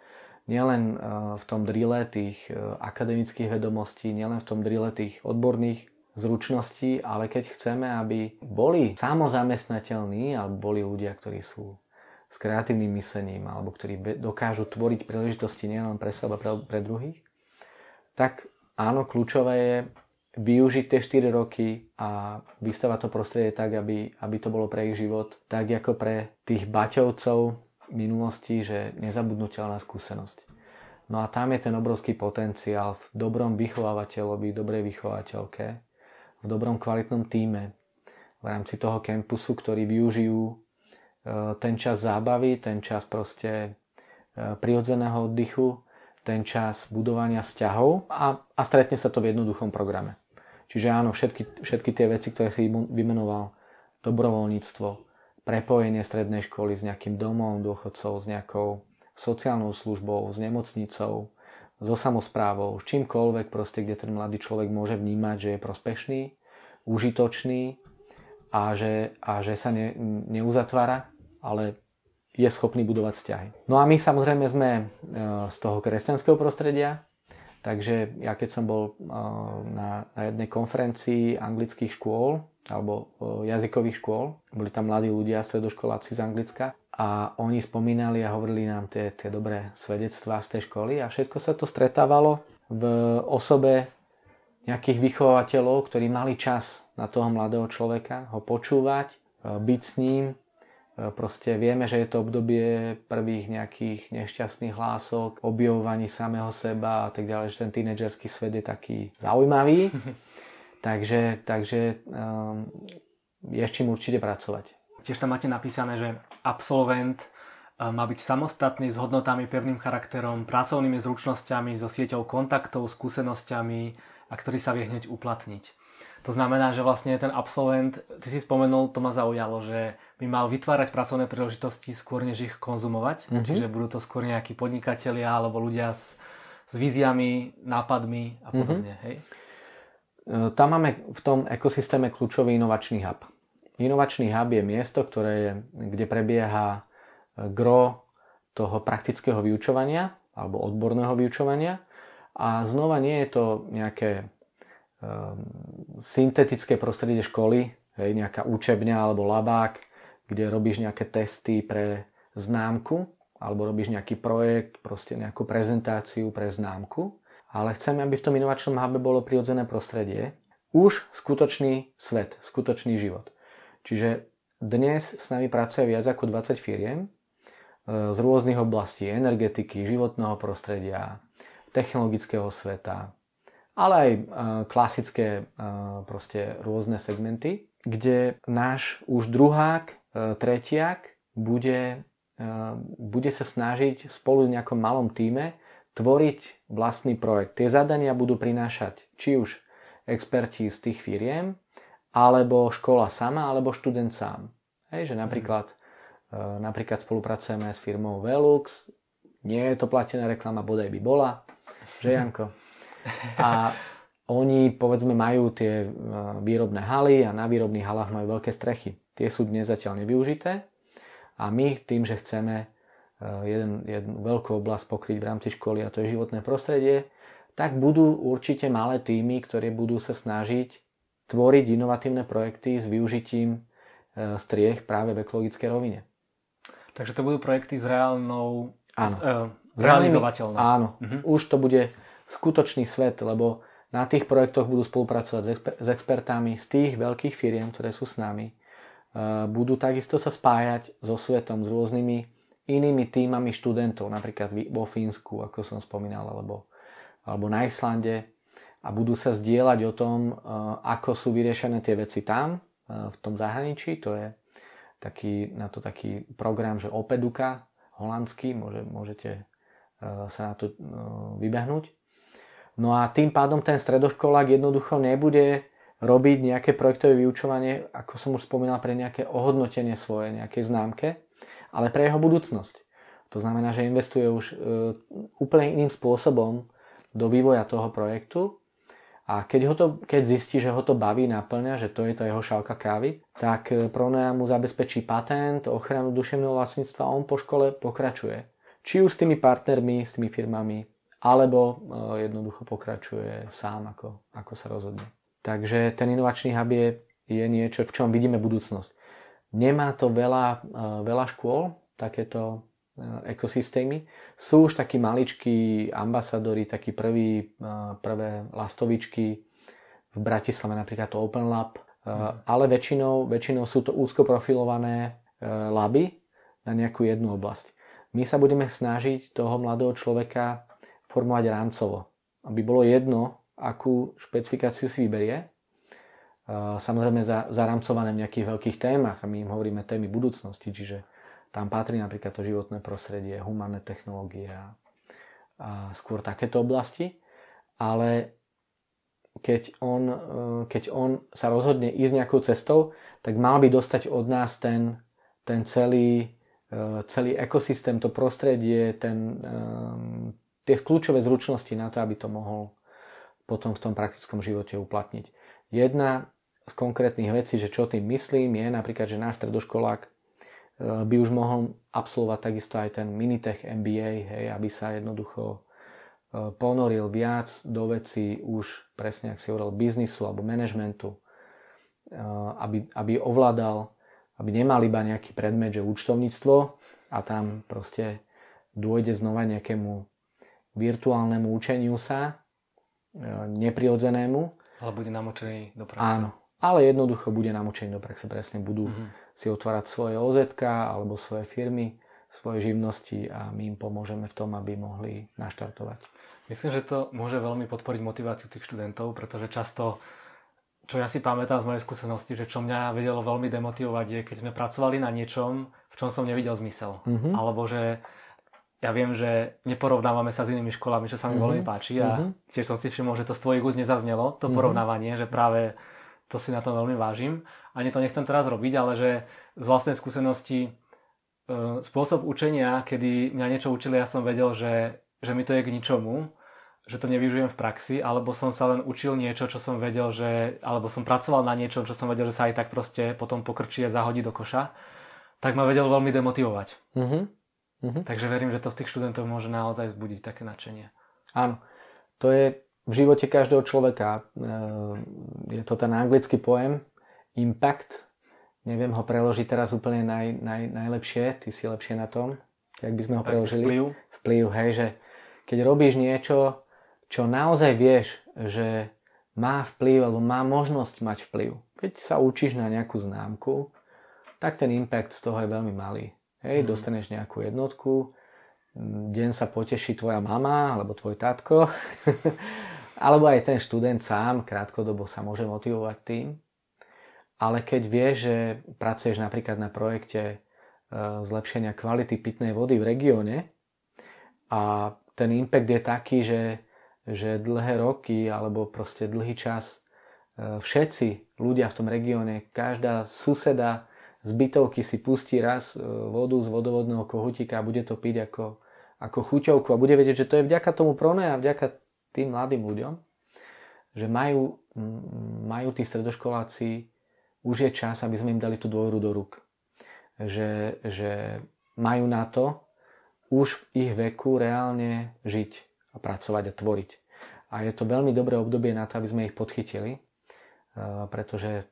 nielen eh, v tom drille tých eh, akademických vedomostí, nielen v tom drille tých odborných zručností, ale keď chceme, aby boli samozamestnateľní, alebo boli ľudia, ktorí sú s kreatívnym myslením, alebo ktorí dokážu tvoriť príležitosti nielen pre seba, pre, pre druhých, tak áno, kľúčové je využiť tie 4 roky a vystavať to prostredie tak, aby, aby to bolo pre ich život, tak ako pre tých baťovcov, minulosti, že nezabudnutelná skúsenosť. No a tam je ten obrovský potenciál v dobrom vychovávateľovi, dobrej vychovateľke, v dobrom kvalitnom týme, v rámci toho kampusu, ktorí využijú ten čas zábavy, ten čas proste e, prirodzeného oddychu, ten čas budovania vzťahov a, a stretne sa to v jednoduchom programe. Čiže áno, všetky, všetky tie veci, ktoré si vymenoval, dobrovoľníctvo, prepojenie strednej školy s nejakým domom dôchodcov, s nejakou sociálnou službou, s nemocnicou, so samozprávou, s čímkoľvek proste, kde ten mladý človek môže vnímať, že je prospešný, užitočný a že, a že sa ne, neuzatvára, ale je schopný budovať vzťahy. No a my samozrejme sme e, z toho kresťanského prostredia, takže ja keď som bol e, na, jednej konferencii anglických škôl, alebo jazykových škôl. Boli tam mladí ľudia, stredoškoláci z Anglicka a oni spomínali a hovorili nám tie, tie dobré svedectvá z tej školy a všetko sa to stretávalo v osobe nejakých vychovateľov, ktorí mali čas na toho mladého človeka, ho počúvať, e, byť s ním. E, proste vieme, že je to obdobie prvých nejakých nešťastných hlások, objavovaní samého seba a tak ďalej, že ten tínedžerský svet je taký zaujímavý. [LAUGHS] Takže, takže um, je s čím určite pracovať.
Tiež tam máte napísané, že absolvent um, má byť samostatný, s hodnotami, pevným charakterom, pracovnými zručnosťami, so sieťou kontaktov, skúsenosťami a ktorý sa vie hneď uplatniť. To znamená, že vlastne ten absolvent, ty si spomenul, to ma zaujalo, že by mal vytvárať pracovné príležitosti skôr, než ich konzumovať. Mm-hmm. Čiže budú to skôr nejakí podnikatelia alebo ľudia s, s víziami, nápadmi a podobne. Mm-hmm. Hej?
E, tam máme v tom ekosystéme kľúčový inovačný hub. Inovačný hub je miesto, ktoré je, kde prebieha e, gro toho praktického vyučovania alebo odborného vyučovania a znova nie je to nejaké syntetické prostredie školy, hej, nejaká učebňa alebo labák, kde robíš nejaké testy pre známku alebo robíš nejaký projekt, proste nejakú prezentáciu pre známku, ale chceme, aby v tom inovačnom hube bolo prirodzené prostredie, už skutočný svet, skutočný život. Čiže dnes s nami pracuje viac ako 20 firiem e, z rôznych oblastí. Energetiky, životného prostredia, technologického sveta ale aj klasické proste rôzne segmenty, kde náš už druhák, tretiak bude, bude sa snažiť spolu v nejakom malom týme tvoriť vlastný projekt. Tie zadania budú prinášať či už experti z tých firiem, alebo škola sama, alebo študent sám. Hej, že napríklad, mm. napríklad spolupracujeme s firmou Velux, nie je to platená reklama, bodaj by bola, že [LAUGHS] Janko? A oni povedzme majú tie e, výrobné haly a na výrobných halách majú veľké strechy. Tie sú dnes zatiaľ nevyužité a my tým, že chceme e, jeden, jednu veľkú oblasť pokryť v rámci školy a to je životné prostredie, tak budú určite malé týmy, ktoré budú sa snažiť tvoriť inovatívne projekty s využitím e, striech práve v ekologickej rovine.
Takže to budú projekty s reálnou
Áno.
Uh, realizovateľné.
Áno. Uh-huh. Už to bude skutočný svet, lebo na tých projektoch budú spolupracovať s, exper- s expertami z tých veľkých firiem, ktoré sú s nami. Uh, budú takisto sa spájať so svetom, s rôznymi inými týmami študentov, napríklad vo Fínsku, ako som spomínal, alebo, alebo na Islande a budú sa zdieľať o tom, uh, ako sú vyriešené tie veci tam, uh, v tom zahraničí. To je taký, na to taký program, že Opeduka, holandský, môže, môžete e, sa na to e, vybehnúť. No a tým pádom ten stredoškolák jednoducho nebude robiť nejaké projektové vyučovanie, ako som už spomínal, pre nejaké ohodnotenie svoje, nejaké známke, ale pre jeho budúcnosť. To znamená, že investuje už e, úplne iným spôsobom do vývoja toho projektu a keď, ho to, keď zistí, že ho to baví, naplňa, že to je to jeho šálka kávy, tak e, Pronea mu zabezpečí patent, ochranu duševného vlastníctva a on po škole pokračuje. Či už s tými partnermi, s tými firmami, alebo e, jednoducho pokračuje sám, ako, ako sa rozhodne. Takže ten inovačný hub je, je niečo, v čom vidíme budúcnosť. Nemá to veľa, e, veľa škôl, takéto Eh, ekosystémy. Sú už takí maličkí ambasadori, takí prví, prvé lastovičky v Bratislave, napríklad to Open Lab, mm. ale väčšinou, väčšinou sú to úzko profilované laby na nejakú jednu oblasť. My sa budeme snažiť toho mladého človeka formovať rámcovo, aby bolo jedno, akú špecifikáciu si vyberie. Samozrejme zaramcované v nejakých veľkých témach a my im hovoríme témy budúcnosti, čiže tam patrí napríklad to životné prostredie, humánne technológie a, a skôr takéto oblasti. Ale keď on, e, keď on sa rozhodne ísť nejakou cestou, tak mal by dostať od nás ten, ten celý, e, celý ekosystém, to prostredie, ten, e, tie kľúčové zručnosti na to, aby to mohol potom v tom praktickom živote uplatniť. Jedna z konkrétnych vecí, že čo tým myslím, je napríklad, že náš stredoškolák by už mohol absolvovať takisto aj ten Minitech MBA, hej, aby sa jednoducho e, ponoril viac do veci už presne, ak si hovoril, biznisu alebo manažmentu, e, aby, aby ovládal, aby nemal iba nejaký predmet, že účtovníctvo a tam proste dôjde znova nejakému virtuálnemu učeniu sa, e, neprirodzenému.
Ale bude namočený do praxe.
Áno, ale jednoducho bude namočený do praxe, presne budú mm-hmm si otvárať svoje OZ alebo svoje firmy, svoje živnosti a my im pomôžeme v tom, aby mohli naštartovať.
Myslím, že to môže veľmi podporiť motiváciu tých študentov, pretože často, čo ja si pamätám z mojej skúsenosti, že čo mňa vedelo veľmi demotivovať je, keď sme pracovali na niečom, v čom som nevidel zmysel. Mm-hmm. Alebo že ja viem, že neporovnávame sa s inými školami, čo sa mi mm-hmm. veľmi páči a mm-hmm. tiež som si všimol, že to z tvojich úst nezaznelo, to mm-hmm. porovnávanie, že práve to si na tom veľmi vážim. Ani to nechcem teraz robiť, ale že z vlastnej skúsenosti e, spôsob učenia, kedy mňa niečo učili, ja som vedel, že, že mi to je k ničomu, že to nevyužijem v praxi, alebo som sa len učil niečo, čo som vedel, že, alebo som pracoval na niečom, čo som vedel, že sa aj tak proste potom pokrčí a zahodí do koša, tak ma vedel veľmi demotivovať. Uh-huh. Uh-huh. Takže verím, že to v tých študentov môže naozaj vzbudiť také nadšenie.
Áno, to je v živote každého človeka. E, je to ten anglický pojem impact. Neviem ho preložiť teraz úplne naj, naj, najlepšie. Ty si lepšie na tom. Jak by sme ho preložili?
Vplyv.
Vplyv, hej, že keď robíš niečo, čo naozaj vieš, že má vplyv alebo má možnosť mať vplyv. Keď sa učíš na nejakú známku, tak ten impact z toho je veľmi malý. Hej, mm. dostaneš nejakú jednotku, deň sa poteší tvoja mama alebo tvoj tatko [LAUGHS] alebo aj ten študent sám krátkodobo sa môže motivovať tým. Ale keď vie, že pracuješ napríklad na projekte e, zlepšenia kvality pitnej vody v regióne a ten impact je taký, že, že dlhé roky alebo proste dlhý čas e, všetci ľudia v tom regióne, každá suseda z bytovky si pustí raz e, vodu z vodovodného kohutíka a bude to piť ako, ako chuťovku a bude vedieť, že to je vďaka tomu prone a vďaka tým mladým ľuďom, že majú, majú tí stredoškoláci, už je čas, aby sme im dali tú dôveru do rúk. Že, že majú na to už v ich veku reálne žiť a pracovať a tvoriť. A je to veľmi dobré obdobie na to, aby sme ich podchytili, e, pretože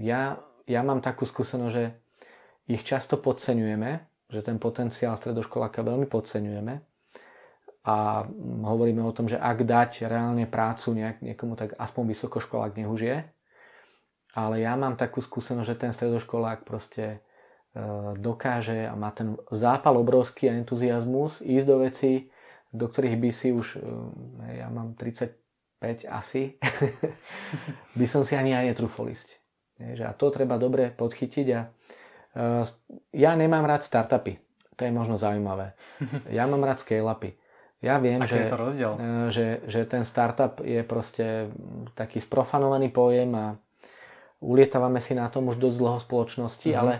ja ja mám takú skúsenosť, že ich často podceňujeme, že ten potenciál stredoškoláka veľmi podceňujeme a hovoríme o tom, že ak dať reálne prácu nejak, niekomu, tak aspoň vysokoškolák nech. Ale ja mám takú skúsenosť, že ten stredoškolák proste e, dokáže a má ten zápal obrovský a entuziasmus ísť do veci, do ktorých by si už, e, ja mám 35 asi, [LAUGHS] by som si ani aj netrúfol ísť. A to treba dobre podchytiť a e, ja nemám rád startupy. To je možno zaujímavé. [LAUGHS] Ja mám rád scale-upy. Ja viem, že,
je to rozdiel?
E, že, že ten startup je proste taký sprofanovaný pojem a ulietávame si na tom už dosť dlho spoločnosti, mm-hmm. ale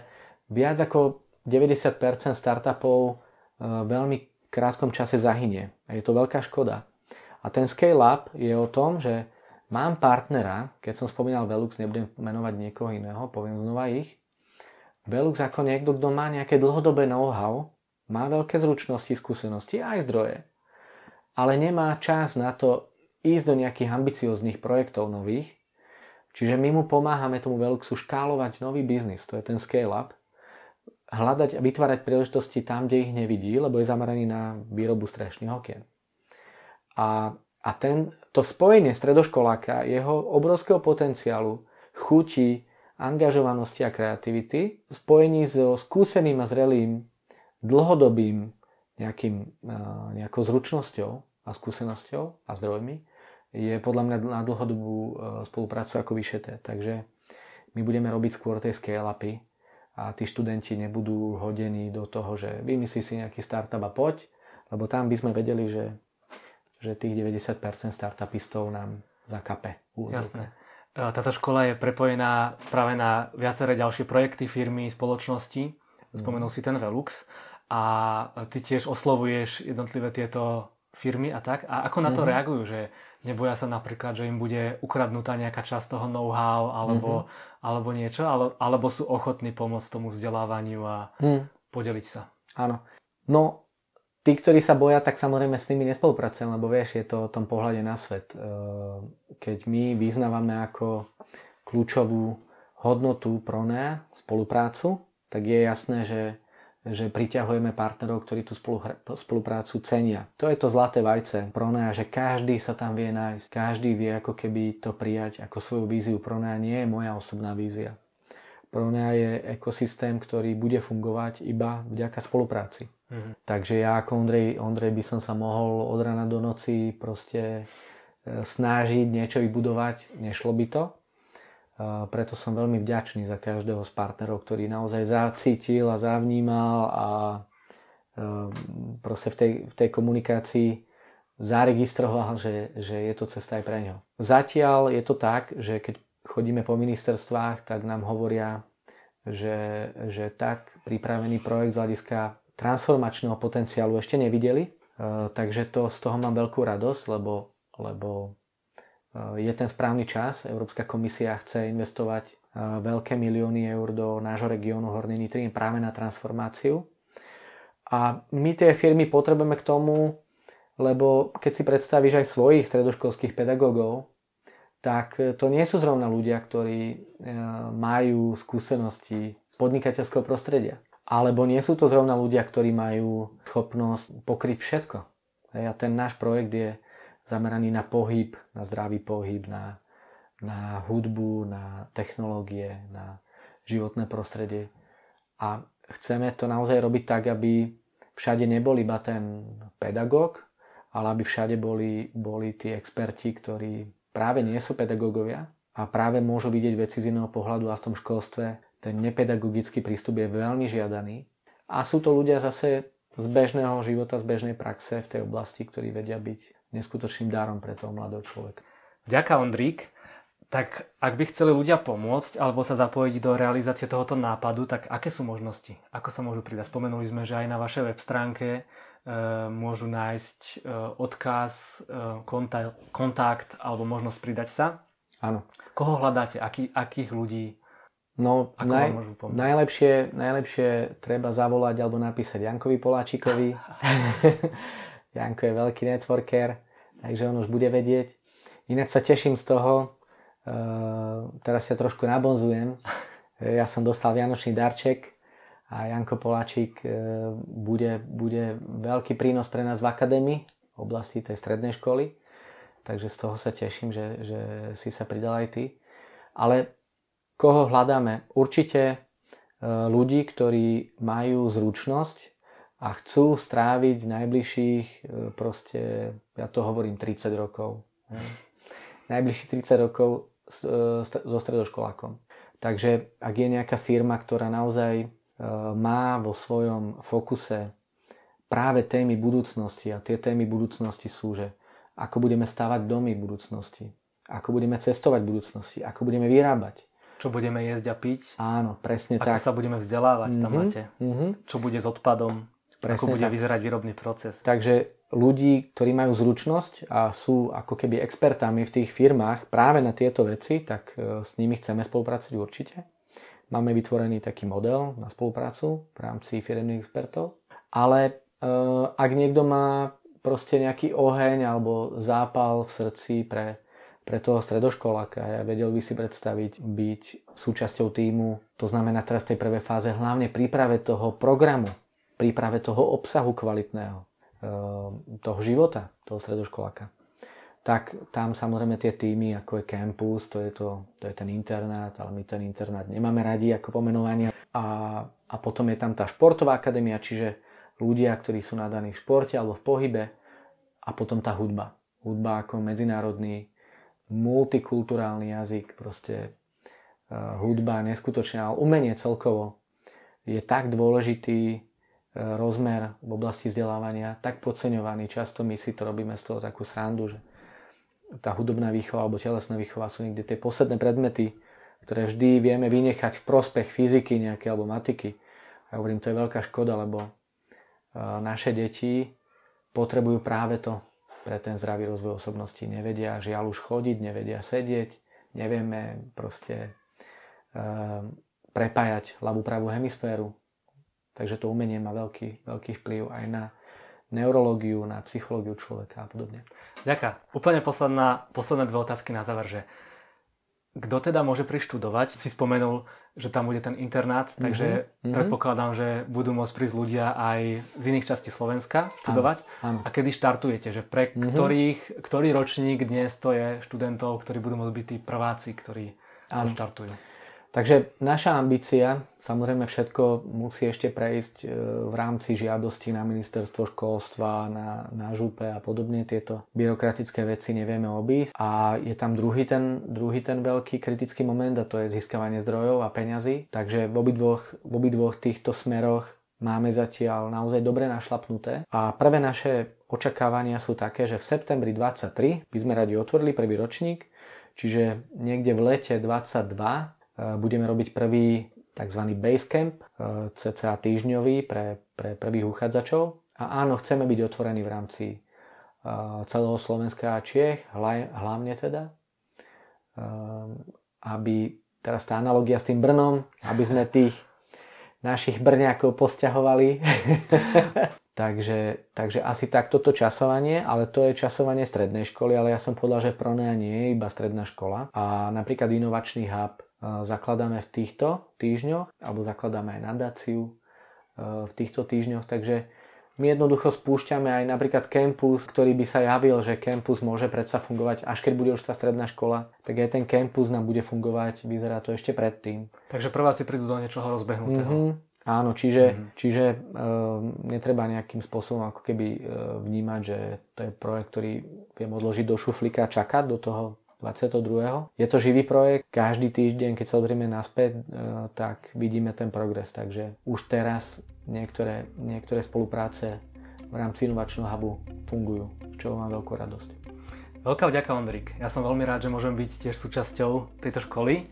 viac ako 90% startupov e, veľmi krátkom čase zahynie. A je to veľká škoda. A ten scale-up je o tom, že Mám partnera, keď som spomínal Velux, nebudem menovať niekoho iného, poviem znova ich. Velux ako niekto, kto má nejaké dlhodobé know-how, má veľké zručnosti, skúsenosti aj zdroje, ale nemá čas na to ísť do nejakých ambicióznych projektov nových, čiže my mu pomáhame tomu Veluxu škálovať nový biznis, to je ten scale-up, hľadať a vytvárať príležitosti tam, kde ich nevidí, lebo je zameraný na výrobu strešných okien. A a ten, to spojenie stredoškoláka, jeho obrovského potenciálu, chuti, angažovanosti a kreativity, spojení so skúseným a zrelým, dlhodobým nejakým, nejakou zručnosťou a skúsenosťou a zdrojmi, je podľa mňa na dlhodobú e, spoluprácu ako vyšeté. Takže my budeme robiť skôr tej scale-upy a tí študenti nebudú hodení do toho, že vymyslí si nejaký startup a poď, lebo tam by sme vedeli, že že tých 90% startupistov nám zakape.
Jasné. E, táto škola je prepojená práve na viaceré ďalšie projekty, firmy, spoločnosti. Mhm. Spomenul mm. si ten Velux. A ty tiež oslovuješ jednotlivé tieto firmy a tak. A ako na to mm-hmm. reagujú? Že neboja sa napríklad, že im bude ukradnutá nejaká časť toho know-how alebo, mm-hmm. alebo niečo? Alebo sú ochotní pomôcť tomu vzdelávaniu a mm. podeliť sa?
Áno. No, tí, ktorí sa boja, tak samozrejme s nimi nespolupracujem, lebo vieš, je to o tom pohľade na svet. E, keď my vyznávame ako kľúčovú hodnotu pro ne, spoluprácu, tak je jasné, že, že priťahujeme partnerov, ktorí tú spoluprácu cenia. To je to zlaté vajce Pronea, že každý sa tam vie nájsť, každý vie ako keby to prijať ako svoju víziu. Pronea nie je moja osobná vízia. Pronea je ekosystém, ktorý bude fungovať iba vďaka spolupráci. Mm-hmm. Takže ja ako Ondrej, Ondrej by som sa mohol od rana do noci proste e, snažiť niečo vybudovať, nešlo by to. E, preto som veľmi vďačný za každého z partnerov, ktorý naozaj zacítil a zavnímal a e, proste v tej, v tej komunikácii zaregistroval, že, že je to cesta aj pre ňo. Zatiaľ je to tak, že keď chodíme po ministerstvách, tak nám hovoria, že, že tak pripravený projekt z hľadiska transformačného potenciálu ešte nevideli. E, takže to, z toho mám veľkú radosť, lebo, lebo e, je ten správny čas. Európska komisia chce investovať e, veľké milióny eur do nášho regiónu Hornej Nitry práve na transformáciu. A my tie firmy potrebujeme k tomu, lebo keď si predstavíš aj svojich stredoškolských pedagógov, tak to nie sú zrovna ľudia, ktorí majú skúsenosti podnikateľského prostredia. Alebo nie sú to zrovna ľudia, ktorí majú schopnosť pokryť všetko. A ten náš projekt je zameraný na pohyb, na zdravý pohyb, na, na hudbu, na technológie, na životné prostredie. A chceme to naozaj robiť tak, aby všade nebol iba ten pedagóg, ale aby všade boli, boli tí experti, ktorí práve nie sú pedagógovia a práve môžu vidieť veci z iného pohľadu a v tom školstve ten nepedagogický prístup je veľmi žiadaný. A sú to ľudia zase z bežného života, z bežnej praxe v tej oblasti, ktorí vedia byť neskutočným dárom pre toho mladého človeka.
Ďakujem, Ondrík. Tak ak by chceli ľudia pomôcť alebo sa zapojiť do realizácie tohoto nápadu, tak aké sú možnosti? Ako sa môžu pridať? Spomenuli sme, že aj na vašej web stránke môžu nájsť e, odkaz, e, kontakt, kontakt alebo možnosť pridať sa.
Áno.
Koho hľadáte? Aký, akých ľudí?
No, Ako naj, najlepšie, najlepšie treba zavolať alebo napísať Jankovi Poláčikovi. [LAUGHS] Janko je veľký networker, takže on už bude vedieť. Inak sa teším z toho, teraz sa trošku nabonzujem. Ja som dostal Vianočný darček a Janko Poláčik e, bude, bude veľký prínos pre nás v akadémii v oblasti tej strednej školy. Takže z toho sa teším, že, že si sa pridal aj ty. Ale koho hľadáme? Určite e, ľudí, ktorí majú zručnosť a chcú stráviť najbližších e, proste, ja to hovorím 30 rokov. Najbližších 30 rokov so stredoškolákom. Takže ak je nejaká firma, ktorá naozaj má vo svojom fokuse práve témy budúcnosti a tie témy budúcnosti sú, že ako budeme stavať domy v budúcnosti, ako budeme cestovať v budúcnosti, ako budeme vyrábať.
Čo budeme jesť a piť.
Áno, presne
ako
tak.
Ako sa budeme vzdelávať, mm-hmm, tam mhm, máte. Mm-hmm. Čo bude s odpadom, presne ako bude tak. vyzerať výrobný proces.
Takže ľudí, ktorí majú zručnosť a sú ako keby expertami v tých firmách práve na tieto veci, tak eh, s nimi chceme spolupracovať určite. Máme vytvorený taký model na spoluprácu v rámci firemných expertov. Ale e, ak niekto má proste nejaký oheň alebo zápal v srdci pre, pre toho stredoškoláka a vedel by si predstaviť byť súčasťou týmu, to znamená teraz v tej prvej fáze hlavne príprave toho programu, príprave toho obsahu kvalitného, e, toho života toho stredoškoláka tak tam samozrejme tie týmy, ako je campus, to je, to, to je ten internát, ale my ten internát nemáme radi ako pomenovanie. A, a potom je tam tá športová akadémia, čiže ľudia, ktorí sú nadaní v športe alebo v pohybe a potom tá hudba. Hudba ako medzinárodný multikulturálny jazyk, proste uh, hudba neskutočne, ale umenie celkovo je tak dôležitý uh, rozmer v oblasti vzdelávania, tak podceňovaný. Často my si to robíme z toho takú srandu, že tá hudobná výchova alebo telesná výchova sú niekde tie posledné predmety, ktoré vždy vieme vynechať v prospech fyziky nejaké alebo matiky. Ja hovorím, to je veľká škoda, lebo e, naše deti potrebujú práve to pre ten zdravý rozvoj osobnosti. Nevedia žiaľ už chodiť, nevedia sedieť, nevieme proste uh, prepájať ľavú pravú hemisféru. Takže to umenie má veľký, veľký vplyv aj na neurológiu, na psychológiu človeka a podobne.
Ďaká. Úplne posledná, posledné dve otázky na záver, že kto teda môže prištudovať? Si spomenul, že tam bude ten internát, mm-hmm. takže mm-hmm. predpokladám, že budú môcť prísť ľudia aj z iných častí Slovenska študovať. Áno, áno. A kedy štartujete? Že pre mm-hmm. ktorých, ktorý ročník dnes to je študentov, ktorí budú môcť byť tí prváci, ktorí áno. štartujú?
Takže naša ambícia, samozrejme všetko musí ešte prejsť e, v rámci žiadosti na ministerstvo školstva, na, na župe a podobne. Tieto byrokratické veci nevieme obísť. A je tam druhý ten, druhý ten veľký kritický moment a to je získavanie zdrojov a peňazí. Takže v obidvoch, v obidvoch týchto smeroch máme zatiaľ naozaj dobre našlapnuté. A prvé naše očakávania sú také, že v septembri 23 by sme radi otvorili prvý ročník, čiže niekde v lete 22 Eh, budeme robiť prvý tzv. basecamp, eh, cca týždňový pre, pre prvých uchádzačov. A áno, chceme byť otvorení v rámci eh, celého Slovenska a Čiech, hlavne teda, aby teraz tá analogia s tým Brnom, aby sme tých našich Brňákov posťahovali. [LAUGHS] takže, takže asi tak toto časovanie, ale to je časovanie strednej školy, ale ja som povedal, že Pronea nie je iba stredná škola. A napríklad inovačný hub zakladáme v týchto týždňoch, alebo zakladáme aj nadáciu e, v týchto týždňoch, takže my jednoducho spúšťame aj napríklad campus, ktorý by sa javil, že campus môže predsa fungovať, až keď bude už tá stredná škola, tak aj ten campus nám bude fungovať, vyzerá to ešte predtým.
Takže prvá si prídu do niečoho rozbehnutého. Mm-hmm.
Áno, čiže, mm-hmm. čiže e, netreba nejakým spôsobom ako keby e, vnímať, že to je projekt, ktorý viem odložiť do šuflíka a čakať do toho 22. Je to živý projekt, každý týždeň, keď sa odrieme naspäť, e, tak vidíme ten progres, takže už teraz niektoré, niektoré spolupráce v rámci inovačného hubu fungujú, čo mám veľkú radosť.
Veľká vďaka, Ondrik. Ja som veľmi rád, že môžem byť tiež súčasťou tejto školy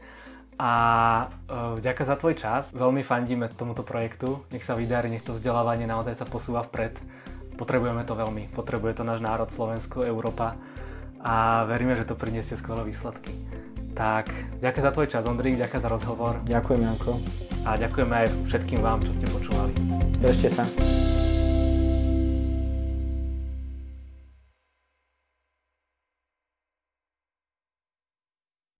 a e, vďaka za tvoj čas. Veľmi fandíme tomuto projektu. Nech sa vydarí, nech to vzdelávanie naozaj sa posúva vpred. Potrebujeme to veľmi. Potrebuje to náš národ, Slovensko, Európa a veríme, že to priniesie skvelé výsledky. Tak, ďakujem za tvoj čas, Ondrik, ďakujem za rozhovor.
Ďakujem, Janko.
A ďakujeme aj všetkým vám, čo ste počúvali.
Držte sa.